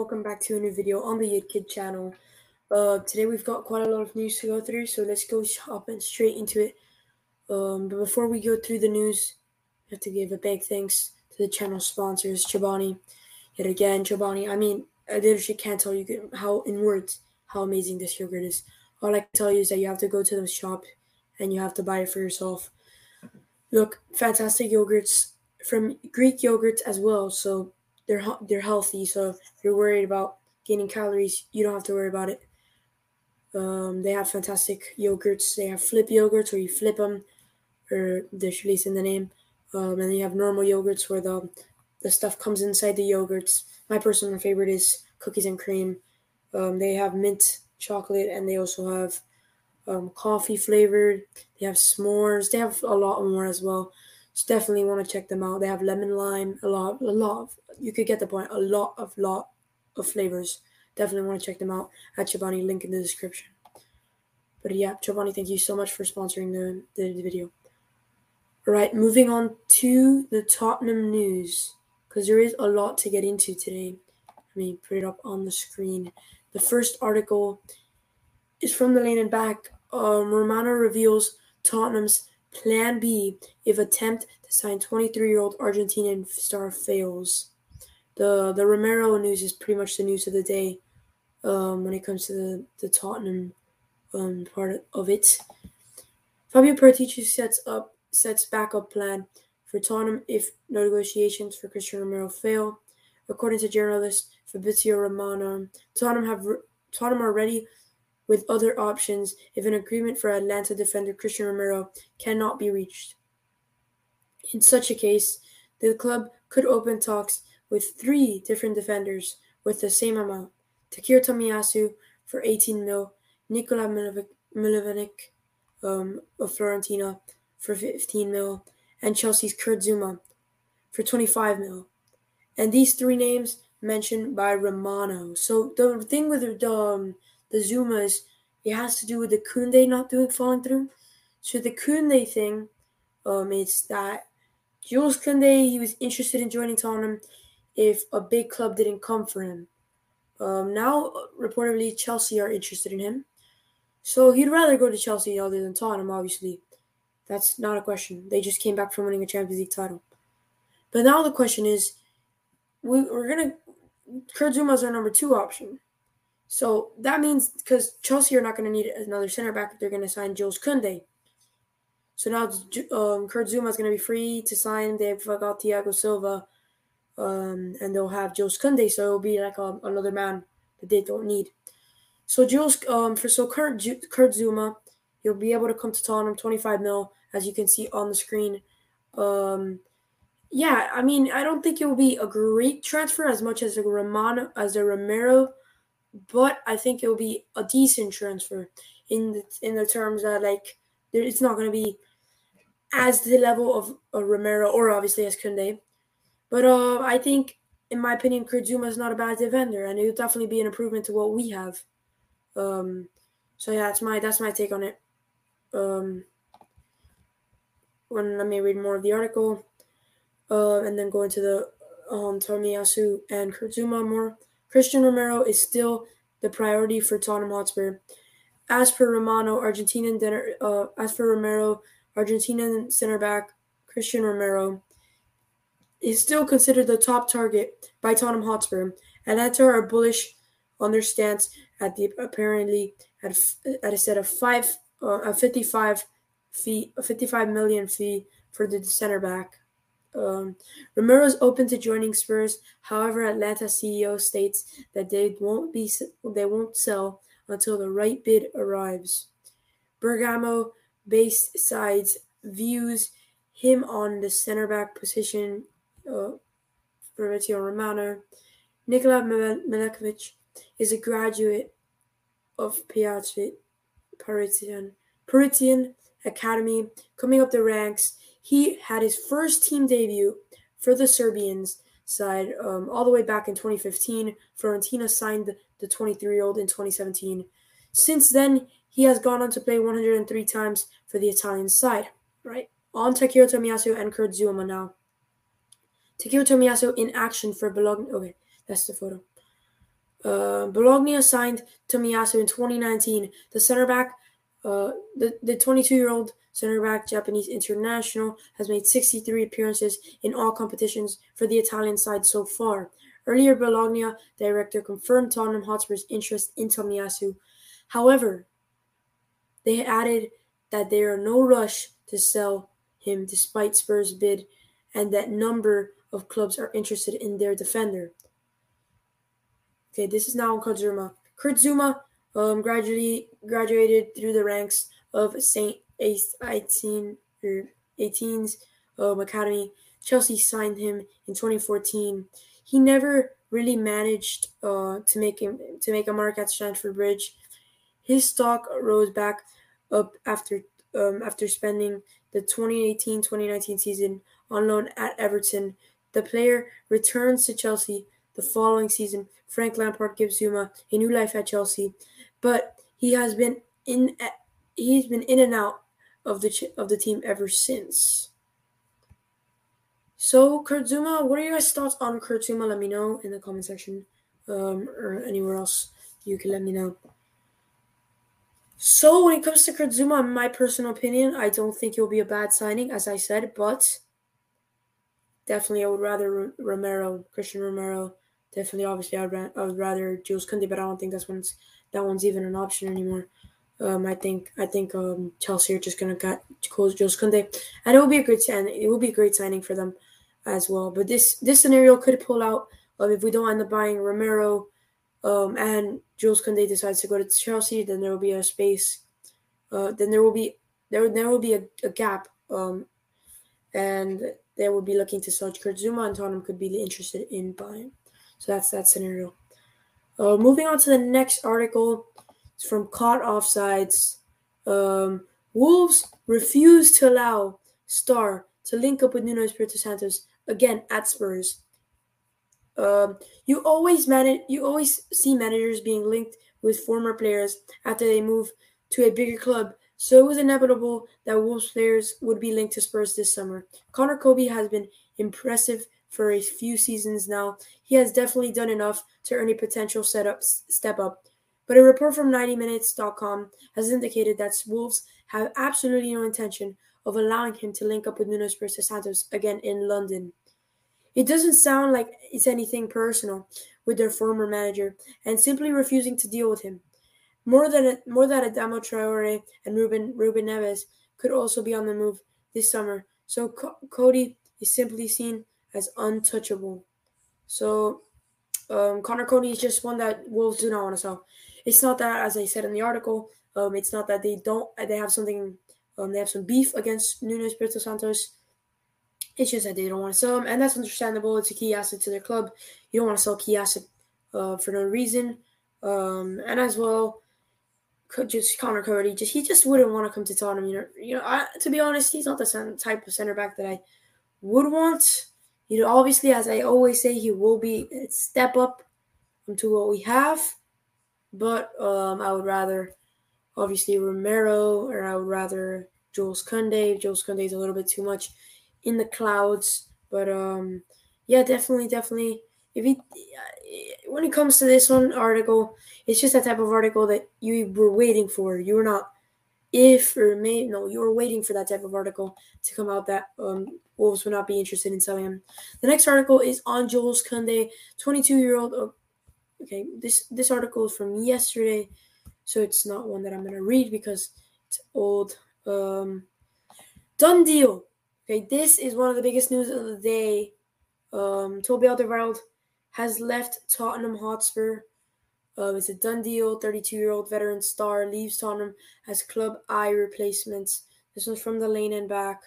welcome back to a new video on the Yid Kid channel. Uh, today we've got quite a lot of news to go through, so let's go hopping straight into it. Um, but before we go through the news, I have to give a big thanks to the channel sponsors, Chobani. Yet again, Chobani, I mean, I literally can't tell you how, in words, how amazing this yogurt is. All I can tell you is that you have to go to the shop and you have to buy it for yourself. Look, fantastic yogurts from Greek yogurts as well, so they're they're healthy. So if you're worried about gaining calories, you don't have to worry about it. Um, they have fantastic yogurts. They have flip yogurts where you flip them, or there's release in the name. Um, and you have normal yogurts where the the stuff comes inside the yogurts. My personal favorite is cookies and cream. Um, they have mint chocolate, and they also have um, coffee flavored. They have s'mores. They have a lot more as well. So definitely want to check them out. They have lemon lime, a lot, a lot. Of, you could get the point. A lot of lot of flavors. Definitely want to check them out at Chobani. Link in the description. But yeah, Chobani, thank you so much for sponsoring the, the, the video. All right, moving on to the Tottenham news because there is a lot to get into today. Let me put it up on the screen. The first article is from the lane and back. Um, Romano reveals Tottenham's Plan B if attempt to sign 23-year-old Argentinian star fails. The the Romero news is pretty much the news of the day um, when it comes to the, the Tottenham um, part of it. Fabio Paratici sets up sets backup plan for Tottenham if no negotiations for Cristiano Romero fail. According to journalist Fabrizio Romano, Tottenham have Tottenham are ready with other options if an agreement for Atalanta defender Christian Romero cannot be reached. In such a case, the club could open talks with three different defenders with the same amount. Takir Tomiyasu for 18 mil, Nikola Milovic um, of Fiorentina for 15 mil, and Chelsea's Kurt Zouma for 25 mil. And these three names mentioned by Romano. So the thing with the um, the Zoumas, it has to do with the Koundé not doing falling through. So the Koundé thing, um, it's that Jules Koundé he was interested in joining Tottenham if a big club didn't come for him. Um, now reportedly Chelsea are interested in him, so he'd rather go to Chelsea other than Tottenham. Obviously, that's not a question. They just came back from winning a Champions League title. But now the question is, we, we're gonna Kurt Zouma's our number two option. So that means because Chelsea are not going to need another center back if they're going to sign Jules Koundé. So now um, Kurt Zouma is going to be free to sign. They've got Thiago Silva, um, and they'll have Jules Koundé. So it'll be like a, um, another man that they don't need. So Jules, um, for so Kurt, Kurt Zouma, he'll be able to come to Tottenham, 25 mil, as you can see on the screen. Um, yeah, I mean, I don't think it will be a great transfer as much as a Romano, as a Romero but I think it'll be a decent transfer in the in the terms that like there, it's not going to be as the level of Romero or obviously as Koundé, but uh, I think in my opinion, Kurt Zouma is not a bad defender, and it'll definitely be an improvement to what we have. Um, so yeah, that's my that's my take on it. Um, when let me read more of the article, uh, and then go into the um, Tomiyasu and Kurt Zouma more. Christian Romero is still the priority for Tottenham Hotspur. As per Romano, Argentinian dinner, uh, as for Romero, Argentinian center back Christian Romero is still considered the top target by Tottenham Hotspur. Atalanta are bullish on their stance at the apparently at, at a set of five uh, a 55 fee a 55 million fee for the center back. Um, Romero is open to joining Spurs. However, Atalanta CEO states that they won't be they won't sell until the right bid arrives. Bergamo-based sides views him on the center back position. Uh, Fabrizio Romano, Nikola Milekovic is a graduate of Partizan Partizan Academy, coming up the ranks he had his first team debut for the Serbians side um, all the way back in 2015. Fiorentina signed the 23 year old in 2017. Since then, he has gone on to play 103 times for the Italian side. Right on Takiro Tomiyasu and Kurt Zouma now. Takiro Tomiyasu in action for Bologna. Okay, that's the photo. Uh, Bologna signed Tomiyasu in 2019. The center back, uh, the the 22 year old center back Japanese international has made 63 appearances in all competitions for the Italian side so far. Earlier, Bologna director confirmed Tottenham Hotspur's interest in Tomiyasu. However, they added that they are no rush to sell him despite Spurs' bid and that number of clubs are interested in their defender. Okay, this is now on Kurt Zouma. Um, gradually graduated through the ranks of St. 18 or 18's um, academy. Chelsea signed him in 2014. He never really managed uh, to make him to make a mark at Stamford Bridge. His stock rose back up after um, after spending the 2018-2019 season on loan at Everton. The player returns to Chelsea the following season. Frank Lampard gives Zouma a new life at Chelsea, but he has been in he's been in and out of the of the team ever since. So Kurt Zouma, what are your guys' thoughts on Kurt Zouma? Let me know in the comment section, um, or anywhere else you can let me know. So when it comes to Kurt Zouma, in my personal opinion, I don't think he'll be a bad signing, as I said, but definitely I would rather Romero, Christian Romero. Definitely, obviously, I would, I would rather Jules Koundé, but I don't think that's one's that one's even an option anymore. Um, I think I think um, Chelsea are just gonna cut close Jules Koundé, and it will be a great signing. It will be a great signing for them as well. But this this scenario could pull out um, if we don't end up buying Romero, um, and Jules Koundé decides to go to Chelsea, then there will be a space. Uh, then there will be there there will be a, a gap, um, and they will be looking to sell Kurt Zouma, and Tottenham could be interested in buying. So that's that scenario. Uh, moving on to the next article. It's from Caught Offsides. Um, Wolves refuse to allow Star to link up with Nuno Espirito Santos again at Spurs. Um, you always manage. You always see managers being linked with former players after they move to a bigger club. So it was inevitable that Wolves players would be linked to Spurs this summer. Conor Coady has been impressive for a few seasons now. He has definitely done enough to earn a potential setup step up. But a report from 90minutes.com has indicated that Wolves have absolutely no intention of allowing him to link up with Nuno Espirito Santos again in London. It doesn't sound like it's anything personal with their former manager and simply refusing to deal with him. More than more than Adama Traore and Ruben Ruben Neves could also be on the move this summer. So Co- Coady is simply seen as untouchable. So um, Conor Coady is just one that Wolves do not want to sell. It's not that, as I said in the article, um, it's not that they don't they have something um, they have some beef against Nuno Espirito Santos. It's just that they don't want to sell him, and that's understandable. It's a key asset to their club. You don't want to sell key asset uh, for no reason. Um, and as well, just Conor Coady, just he just wouldn't want to come to Tottenham. You know, you know. I, to be honest, he's not the type of center back that I would want. You know, obviously, as I always say, he will be a step up to what we have, but um, I would rather obviously Romero, or I would rather Jules Koundé. Jules Koundé is a little bit too much in the clouds, but um, yeah, definitely, definitely. If he, when it comes to this one article, it's just that type of article that you were waiting for. You were not, if or may no, you were waiting for that type of article to come out that um, Wolves would not be interested in selling him. The next article is on Jules Koundé, 22 year old. Oh, okay, this this article is from yesterday so it's not one that I'm gonna read because it's old. Um, done deal. Okay, this is one of the biggest news of the day. Um, Toby Alderweireld has left Tottenham Hotspur. Uh, it's a done deal. 32-year-old veteran star leaves Tottenham as club eye replacements. This one's from the lane and back.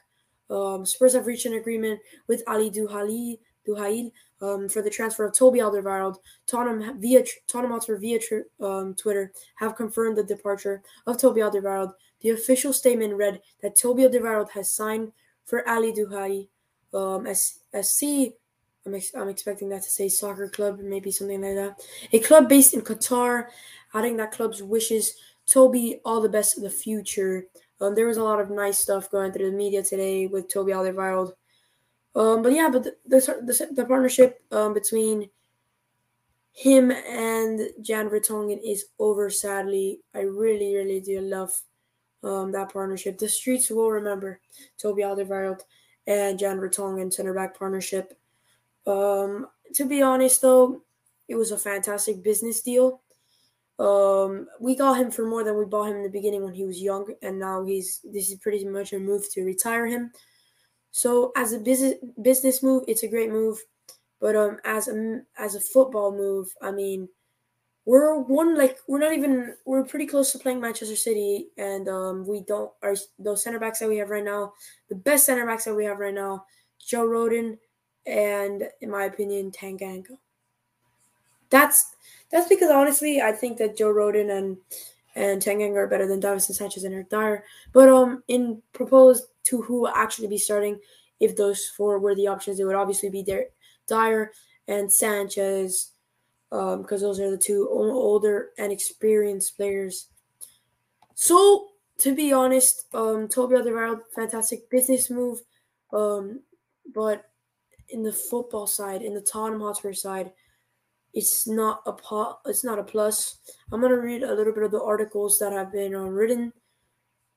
Um, Spurs have reached an agreement with Ali Duhali, Duhail um, for the transfer of Toby Alderweireld. Tottenham via Tottenham Hotspur via um, Twitter have confirmed the departure of Toby Alderweireld. The official statement read that Toby Alderweireld has signed for Ali Duhail um, as SC. I'm, ex- I'm expecting that to say soccer club, maybe something like that. A club based in Qatar, adding that club's wishes. Toby, all the best in the future. Um, there was a lot of nice stuff going through the media today with Toby Alderweireld. Um, but yeah, but the the, the, partnership um, between him and Jan Vertonghen is over. Sadly, I really, really do love um, that partnership. The streets will remember Toby Alderweireld and Jan Vertonghen center back partnership. Um, to be honest, though, it was a fantastic business deal. Um, we got him for more than we bought him in the beginning when he was young, and now he's this is pretty much a move to retire him. So as a business business move, it's a great move, but um, as a as a football move, I mean, we're one like we're not even we're pretty close to playing Manchester City, and um, we don't our those center backs that we have right now, the best center backs that we have right now, Joe Rodon, and in my opinion, Tanganga. That's that's because honestly, I think that Joe Rodon and and Tanganga are better than Davinson Sanchez and Eric Dier. But um, in proposed to who actually be starting, if those four were the options, it would obviously be there, Dier and Sanchez, because um, those are the two older and experienced players. So to be honest, um, Toby Alderweireld, fantastic business move, um, but in the football side, in the Tottenham Hotspur side, it's not a po- it's not a plus. I'm gonna read a little bit of the articles that have been um, written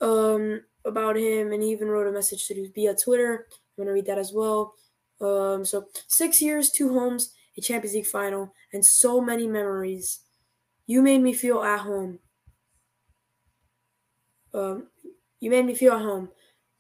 um, about him, and he even wrote a message to via Twitter. I'm gonna read that as well. Um, so six years, two homes, a Champions League final, and so many memories. You made me feel at home. Um, you made me feel at home.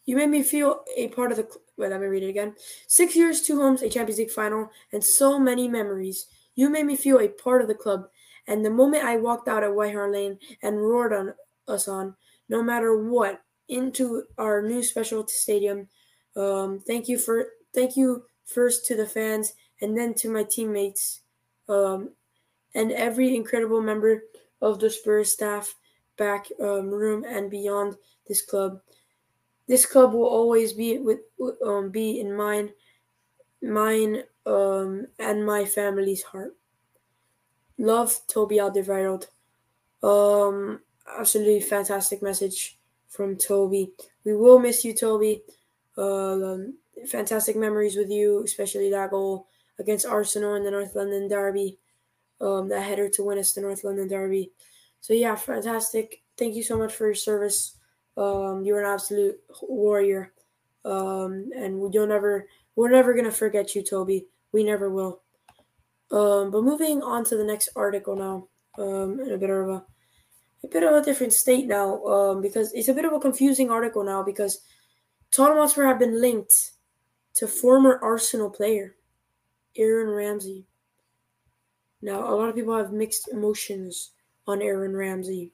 You made me feel a part of the. Wait, let me read it again. Six years, two homes, a Champions League final, and so many memories. You made me feel a part of the club, and the moment I walked out at White Hart Lane and roared on us on, no matter what, into our new special stadium. Um, thank you for thank you first to the fans and then to my teammates um, and every incredible member of the Spurs staff, back um, room and beyond this club. This club will always be with um, be in mind, mine um, and my family's heart. Love Toby Alderweireld. Um, absolutely fantastic message from Toby. We will miss you, Toby. Uh, um, fantastic memories with you, especially that goal against Arsenal in the North London Derby. Um, that header to win us the North London Derby. So yeah, fantastic. Thank you so much for your service. Um, you're an absolute warrior. Um, and we don't ever, we're never gonna forget you, Toby. We never will. Um, but moving on to the next article now, um, in a bit of a, a bit of a different state now, um, because it's a bit of a confusing article now because Tottenham Hotspur have been linked to former Arsenal player Aaron Ramsey. Now, a lot of people have mixed emotions on Aaron Ramsey.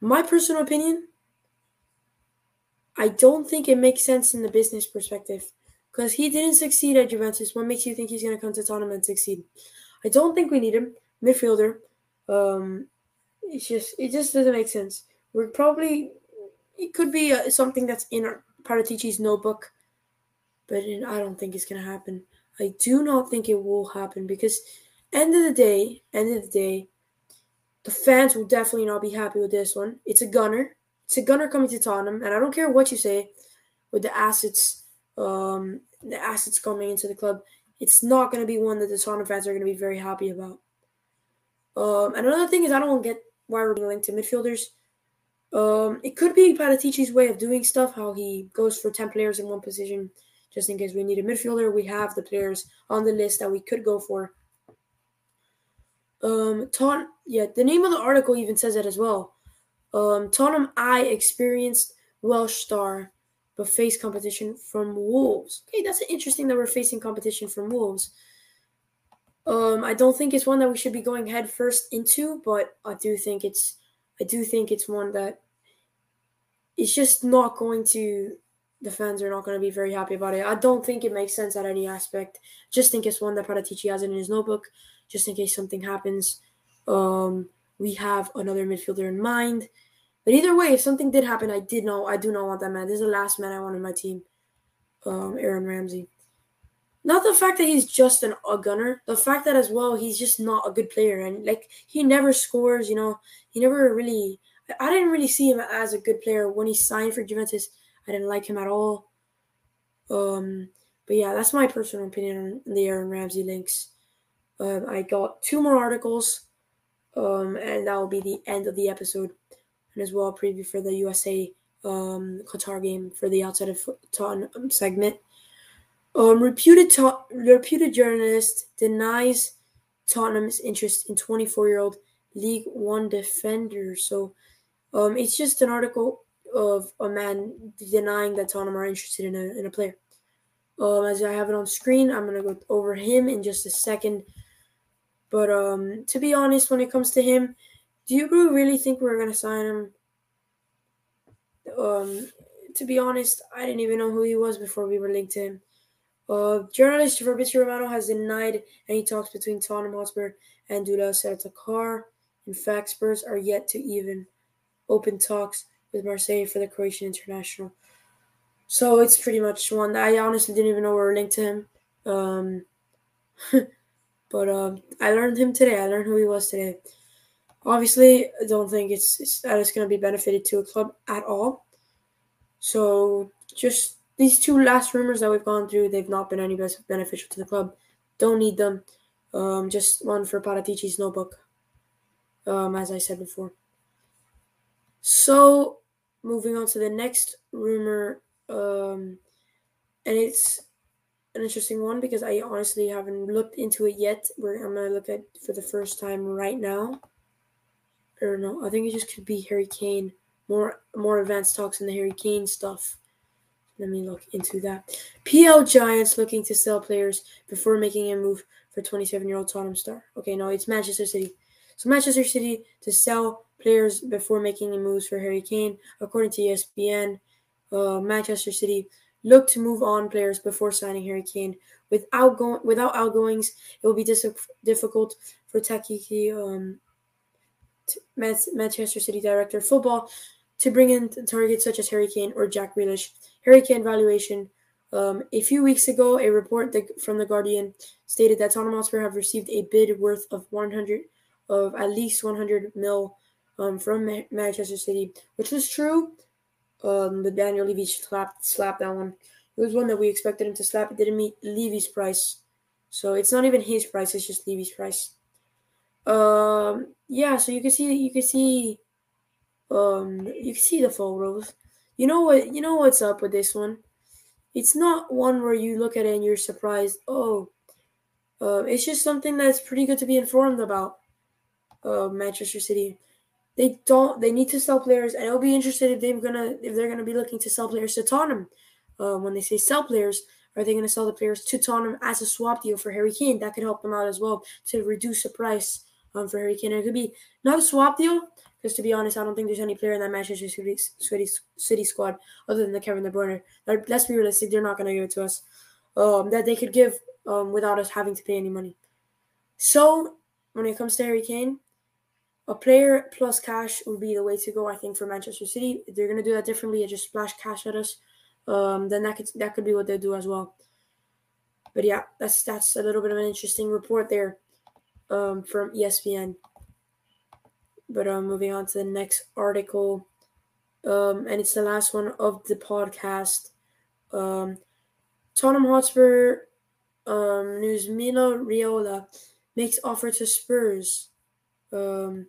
My personal opinion, I don't think it makes sense in the business perspective. Because he didn't succeed at Juventus. What makes you think he's going to come to Tottenham and succeed? I don't think we need him. Midfielder. Um, it's just it just doesn't make sense. We're probably it could be uh, something that's in our Paratici's notebook, but in, I don't think it's going to happen. I do not think it will happen because end of the day, end of the day, the fans will definitely not be happy with this one. It's a gunner. It's a gunner coming to Tottenham, and I don't care what you say with the assets um, the assets coming into the club, it's not going to be one that the Tottenham fans are going to be very happy about. Um, and another thing is, I don't get why we're being linked to midfielders. Um, it could be Paratici's way of doing stuff, how he goes for 10 players in one position, just in case we need a midfielder. We have the players on the list that we could go for. Um, Ton, yeah, the name of the article even says that as well. Um, Tottenham I experienced Welsh star but face competition from Wolves. Okay, that's interesting that we're facing competition from Wolves. Um, I don't think it's one that we should be going head first into, but I do think it's I do think it's one that it's just not going to the fans are not going to be very happy about it. I don't think it makes sense at any aspect. Just think it's one that Paratici has in his notebook, just in case something happens. Um, we have another midfielder in mind. But either way, if something did happen, I did know I do not want that man. This is the last man I want in my team. Um, Aaron Ramsey. Not the fact that he's just an, a gunner, the fact that as well he's just not a good player and like he never scores. You know, he never really. I didn't really see him as a good player when he signed for Juventus. I didn't like him at all. Um, but yeah, that's my personal opinion on the Aaron Ramsey links. Um, I got two more articles, um, and that will be the end of the episode, and as well a preview for the USA um, Qatar game for the outside of Tottenham segment. Um, reputed to- reputed journalist denies Tottenham's interest in 24 year old League One defender. So um, it's just an article of a man denying that Tottenham are interested in a, in a player. Um, as I have it on screen, I'm going to go over him in just a second. But um, to be honest, when it comes to him, do you really think we're to sign him? Um, to be honest, I didn't even know who he was before we were linked to him. Uh, journalist Fabrizio Romano has denied any talks between Tottenham Hotspur and Duje Ćaleta-Car. In fact, Spurs are yet to even open talks with Marseille for the Croatian international. So it's pretty much one. I honestly didn't even know we were linked to him. Um, but uh, I learned him today. I learned who he was today. Obviously, I don't think it's, it's that it's going to be benefited to a club at all. So just these two last rumors that we've gone through, they've not been any beneficial to the club. Don't need them. Um, just one for Paratici's notebook, um, as I said before. So, moving on to the next rumor, um, and it's an interesting one because I honestly haven't looked into it yet. Where I'm gonna look at for the first time right now. Or no, I think it just could be Harry Kane. More more advanced talks in the Harry Kane stuff. Let me look into that. PL Giants looking to sell players before making a move for 27 year old Tottenham star. Okay, no, it's Manchester City. So Manchester City to sell players before making moves for Harry Kane. According to ESPN, uh, Manchester City look to move on players before signing Harry Kane. Without going, without outgoings, it will be dis- difficult for Txiki, um, Manchester City director of football, to bring in targets such as Harry Kane or Jack Grealish. Harry Kane valuation. Um, a few weeks ago, a report that, from the Guardian stated that Tottenham Hotspur have received a bid worth of 100 of at least 100 mil um, from Ma- Manchester City, which was true. Um, but Daniel Levy slapped slapped that one. It was one that we expected him to slap. It didn't meet Levy's price, so it's not even his price. It's just Levy's price. Um, yeah. So you can see you can see, um, you can see the photos. You know what? You know what's up with this one. It's not one where you look at it and you're surprised. Oh, uh, it's just something that's pretty good to be informed about. Uh, Manchester City, they don't. They need to sell players, and I'll be interested if they're gonna if they're gonna be looking to sell players to Tottenham. Uh, when they say sell players, are they to sell the players to Tottenham as a swap deal for Harry Kane? That could help them out as well to reduce the price um, for Harry Kane. It could be not a swap deal, because to be honest, I don't think there's any player in that Manchester City, City, City squad other than the Kevin De Bruyne. Let's be realistic; they're not to give it to us. Um, that they could give um, without us having to pay any money. So when it comes to Harry Kane, a player plus cash would be the way to go. I think for Manchester City, if they're going to do that differently and just splash cash at us, um, then that could that could be what they do as well. But yeah, that's that's a little bit of an interesting report there um, from ESPN. But um, moving on to the next article, um, and it's the last one of the podcast. Um, Tottenham Hotspur um, news: Mino Raiola makes offer to Spurs. Um,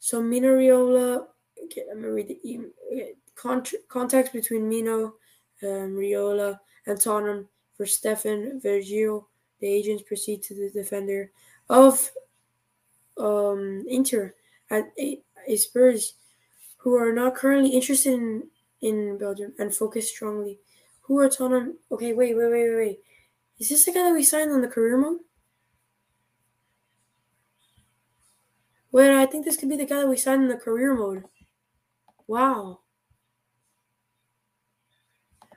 so Mino Raiola. Okay, let me read the email. Okay. Cont- contacts between Mino um, Raiola and Tottenham for Stefan Virgil. The agents proceed to the defender of um, Inter at a, a Spurs who are not currently interested in, in Belgium and focus strongly. Who are Tottenham? Okay, wait, wait, wait, wait, wait. Is this the guy that we signed on the career mode? Wait, I think this could be the guy that we signed in the career mode. Wow.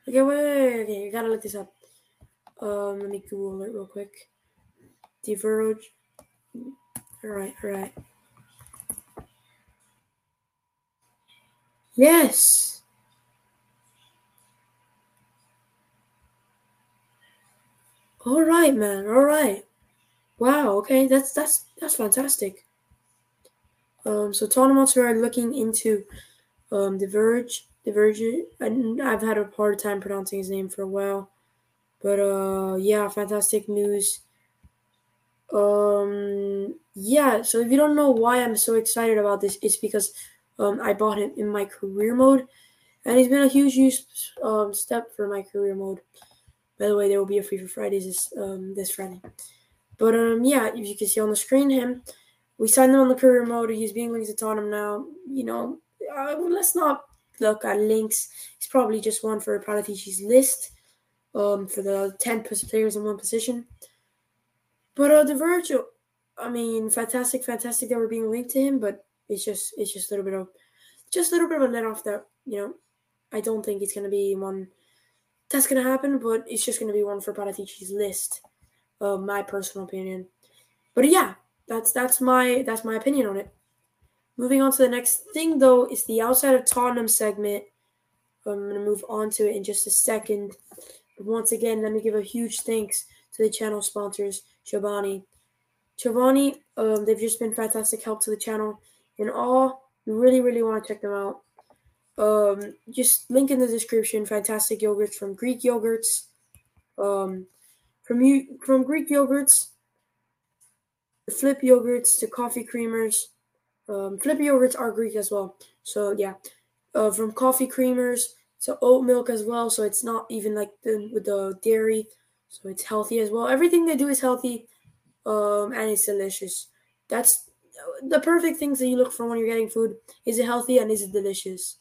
Okay, wait, wait, wait, okay, you gotta look this up. Um, let me Google it real quick. Diverge. Alright, alright. Yes. All right, man. All right. Wow. Okay, that's that's that's fantastic. Um, so Hotspur are looking into um the Verge, the Verge. And I've had a hard time pronouncing his name for a while, but uh, yeah, fantastic news. Um, yeah. So if you don't know why I'm so excited about this, it's because um, I bought him in my career mode, and he's been a huge use um, step for my career mode. By the way, there will be a free for Fridays this um, this Friday. But um, yeah, if you can see on the screen, him, we signed him on the career mode. He's being linked to Tottenham now. You know, uh, let's not look at links. He's probably just one for Paratici's list um, for the 10 players in one position. But uh, the Virgil, I mean, fantastic, fantastic that we're being linked to him, but it's just it's just a little bit of just a little bit of a let off that, you know, I don't think it's gonna be one that's gonna happen, but it's just gonna be one for Paratici's list. Uh, my personal opinion. But yeah, that's that's my that's my opinion on it. Moving on to the next thing though is the outside of Tottenham segment. I'm gonna move on to it in just a second. But once again, let me give a huge thanks to the channel sponsors, Chobani. Chobani, um, they've just been fantastic help to the channel. In all, you really, really want to check them out. Um, just link in the description. Fantastic yogurts from Greek yogurts. Um, from you from Greek yogurts, flip yogurts to coffee creamers. Um, flip yogurts are Greek as well. So yeah, uh, from coffee creamers to oat milk as well. So it's not even like the with the dairy. So it's healthy as well. Everything they do is healthy, um, and it's delicious. That's the perfect things that you look for when you're getting food. Is it healthy and is it delicious?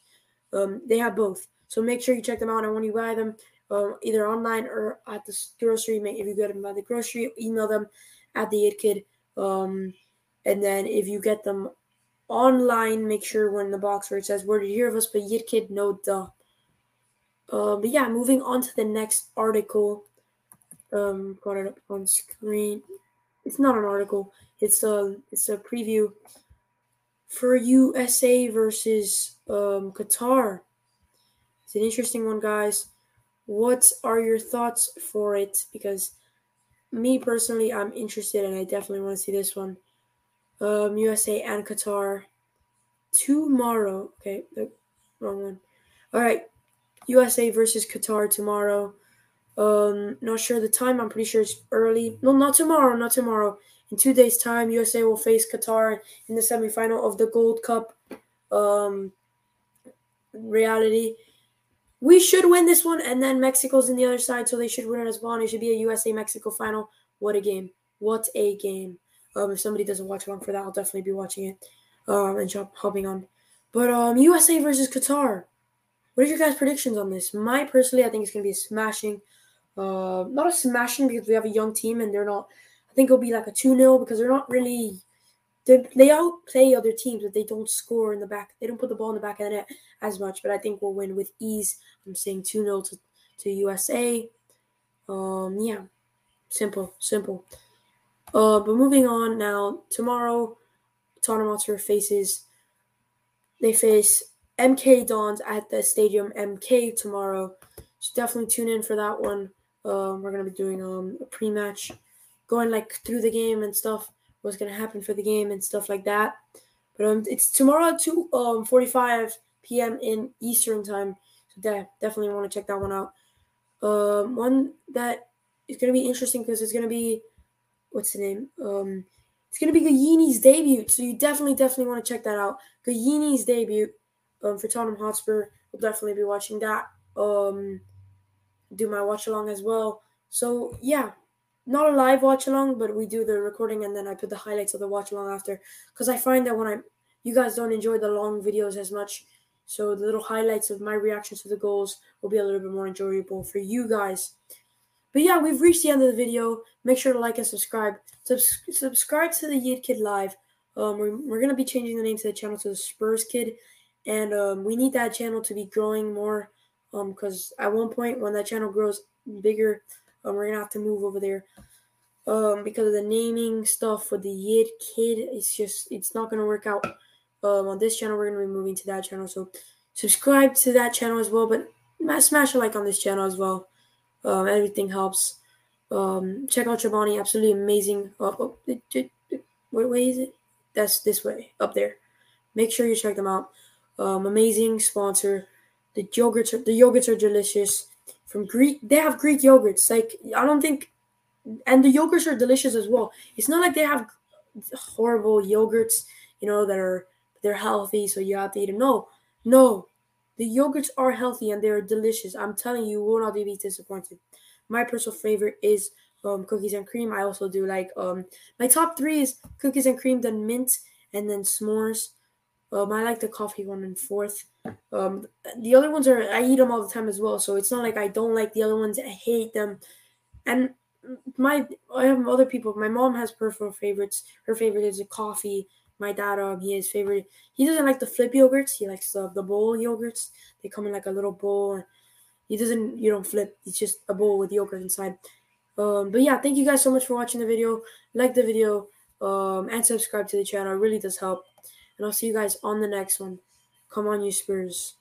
Um, they have both. So make sure you check them out. And when you buy them, um, either online or at the grocery, if you get them by the grocery, email them at the Kid. Um, and then if you get them online, make sure when the box where it says "Where did you hear of us?" but Yid Kid, no duh. Uh, but yeah, moving on to the next article. Um, got it up on screen. It's not an article. It's a it's a preview for USA versus um, Qatar. It's an interesting one, guys. What are your thoughts for it? Because me personally, I'm interested and I definitely want to see this one. Um, USA and Qatar tomorrow. Okay, wrong one. All right, USA versus Qatar tomorrow. Um, not sure the time. I'm pretty sure it's early. No, not tomorrow. Not tomorrow. In two days' time, USA will face Qatar in the semifinal of the Gold Cup. Um, reality. We should win this one, and then Mexico's in the other side, so they should win it as well. And it should be a USA Mexico final. What a game! What a game! Um, if somebody doesn't watch along for that, I'll definitely be watching it. Um, and hopping on. But um, USA versus Qatar. What are your guys' predictions on this? My personally, I think it's gonna be a smashing. Uh, not a smashing because we have a young team and they're not. I think it'll be like a two 0 because they're not really. They they outplay other teams, but they don't score in the back. They don't put the ball in the back of the net as much. But I think we'll win with ease. I'm saying two 0 to to USA. Um, yeah, simple, simple. Uh, but moving on now. Tomorrow, Tottenham Hotspur faces. They face MK Dons at the Stadium MK tomorrow. So definitely tune in for that one. Um, we're gonna be doing um, a pre-match, going like through the game and stuff. What's gonna happen for the game and stuff like that. But um, it's tomorrow at two um 45 p.m. in Eastern time. So de- definitely want to check that one out. Um, one that is gonna be interesting because it's gonna be what's the name? Um, it's gonna be Gollini's debut. So you definitely definitely want to check that out. Gollini's debut um, for Tottenham Hotspur. We'll definitely be watching that. Um, do my watch along as well. So yeah, not a live watch along, but we do the recording and then I put the highlights of the watch along after. Because I find that when I, you guys don't enjoy the long videos as much, so the little highlights of my reactions to the goals will be a little bit more enjoyable for you guys. But yeah, we've reached the end of the video. Make sure to like and subscribe. Subs- subscribe to the Yid Kid Live. Um, we're, we're gonna be changing the name to the channel to the Spurs Kid and um, we need that channel to be growing more Um, because at one point when that channel grows bigger um, we're gonna have to move over there. Um, because of the naming stuff with the yid kid it's just it's not gonna work out. Um, on this channel we're gonna be moving to that channel. So subscribe to that channel as well but smash a like on this channel as well. Um, everything helps. Um, check out Chobani absolutely amazing. Oh, oh, it, it, it, what way is it? That's this way up there. Make sure you check them out. Um, amazing sponsor. The yogurts are the yogurts are delicious. From Greek, they have Greek yogurts. Like I don't think and the yogurts are delicious as well. It's not like they have horrible yogurts, you know, that are they're healthy, so you have to eat them. No, no, the yogurts are healthy and they're delicious. I'm telling you, you will not be disappointed. My personal favorite is um, cookies and cream. I also do like um, my top three is cookies and cream, then mint, and then s'mores. Um, I like the coffee one in fourth. Um, the other ones are I eat them all the time as well, so it's not like I don't like the other ones. I hate them, and my I have other people. My mom has personal favorites. Her favorite is a coffee. My dad, um, he has favorite. He doesn't like the flip yogurts. He likes the the bowl yogurts. They come in like a little bowl. He doesn't. You don't flip. It's just a bowl with yogurt inside. Um, but yeah, thank you guys so much for watching the video. Like the video, um, and subscribe to the channel. It really does help. And I'll see you guys on the next one. Come on, you Spurs.